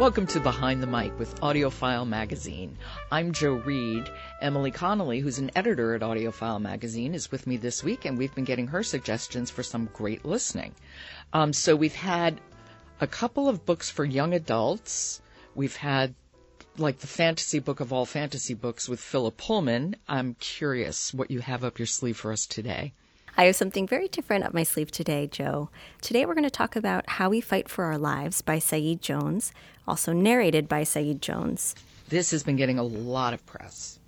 Welcome to Behind the Mic with AudioFile Magazine. I'm Jo Reed. Emily Connolly, who's an editor at AudioFile Magazine, is with me this week, and we've been getting her suggestions for some great listening. Um, so we've had a couple of books for young adults. We've had like the fantasy book of all fantasy books with Philip Pullman. I'm curious what you have up your sleeve for us today. I have something very different up my sleeve today, Jo. Today we're going to talk about How We Fight for Our Lives by Saeed Jones, also narrated by Saeed Jones. This has been getting a lot of press.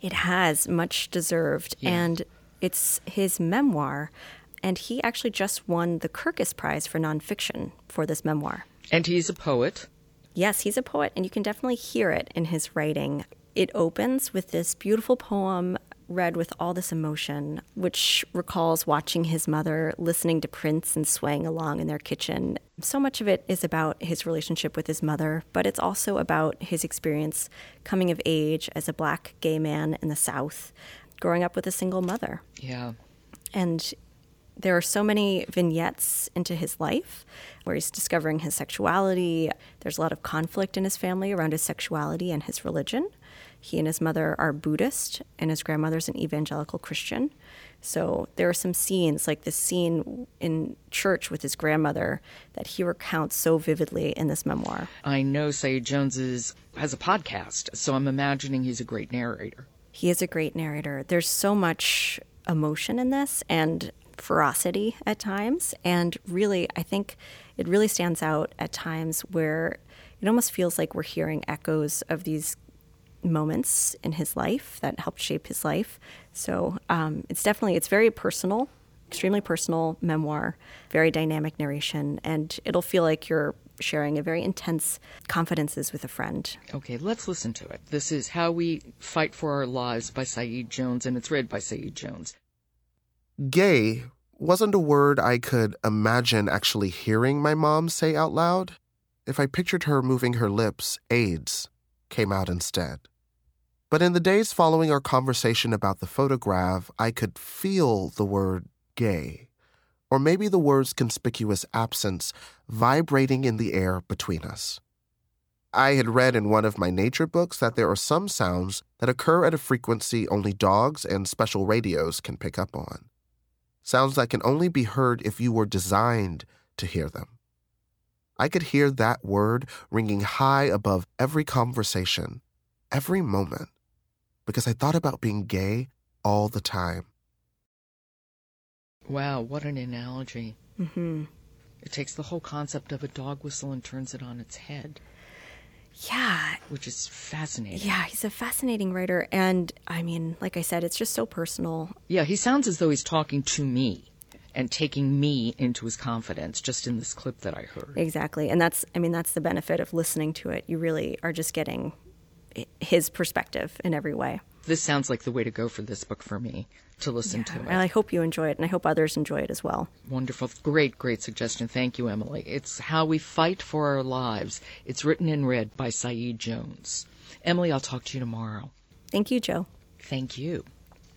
It has, much deserved. Yeah. And it's his memoir. And he actually just won the Kirkus Prize for nonfiction for this memoir. And he's a poet. Yes, he's a poet, and you can definitely hear it in his writing. It opens with this beautiful poem read with all this emotion, which recalls watching his mother listening to Prince and swaying along in their kitchen. So much of it is about his relationship with his mother, but it's also about his experience coming of age as a black gay man in the South, growing up with a single mother. Yeah. And there are so many vignettes into his life where he's discovering his sexuality. There's a lot of conflict in his family around his sexuality and his religion. He and his mother are Buddhist, and his grandmother's an evangelical Christian. So there are some scenes, like this scene in church with his grandmother, that he recounts so vividly in this memoir. I know Saeed Jones is, has a podcast, so I'm imagining he's a great narrator. He is a great narrator. There's so much emotion in this and ferocity at times. And really, I think it really stands out at times where it almost feels like we're hearing echoes of these moments in his life that helped shape his life. So um, it's definitely it's very personal, extremely personal memoir, very dynamic narration, and it'll feel like you're sharing a very intense confidences with a friend. Okay, let's listen to it. This is How We Fight for Our Lives by Saeed Jones, and it's read by Saeed Jones. Gay wasn't a word I could imagine actually hearing my mom say out loud. If I pictured her moving her lips, AIDS came out instead. But in the days following our conversation about the photograph, I could feel the word gay, or maybe the word's conspicuous absence, vibrating in the air between us. I had read in one of my nature books that there are some sounds that occur at a frequency only dogs and special radios can pick up on. Sounds that can only be heard if you were designed to hear them. I could hear that word ringing high above every conversation, every moment because I thought about being gay all the time. Wow, what an analogy. Mm-hmm. It takes the whole concept of a dog whistle and turns it on its head. Yeah. Which is fascinating. Yeah, he's a fascinating writer. And I mean, like I said, it's just so personal. Yeah, he sounds as though he's talking to me and taking me into his confidence just in this clip that I heard. Exactly. And that's, I mean, that's the benefit of listening to it. You really are just getting his perspective in every way. This sounds like the way to go for this book for me to listen yeah, to it. And I hope you enjoy it, and I hope others enjoy it as well. Wonderful. Great, great suggestion. Thank you, Emily. It's How We Fight for Our Lives. It's written and read by Saeed Jones. Emily, I'll talk to you tomorrow. Thank you, Jo. Thank you.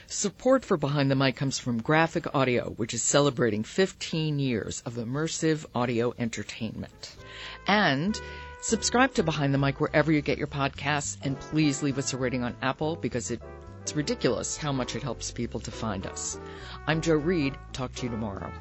Support for Behind the Mic comes from Graphic Audio, which is celebrating 15 years of immersive audio entertainment. And Subscribe to Behind the Mic wherever you get your podcasts, and please leave us a rating on Apple because it, it's ridiculous how much it helps people to find us. I'm Jo Reed. Talk to you tomorrow.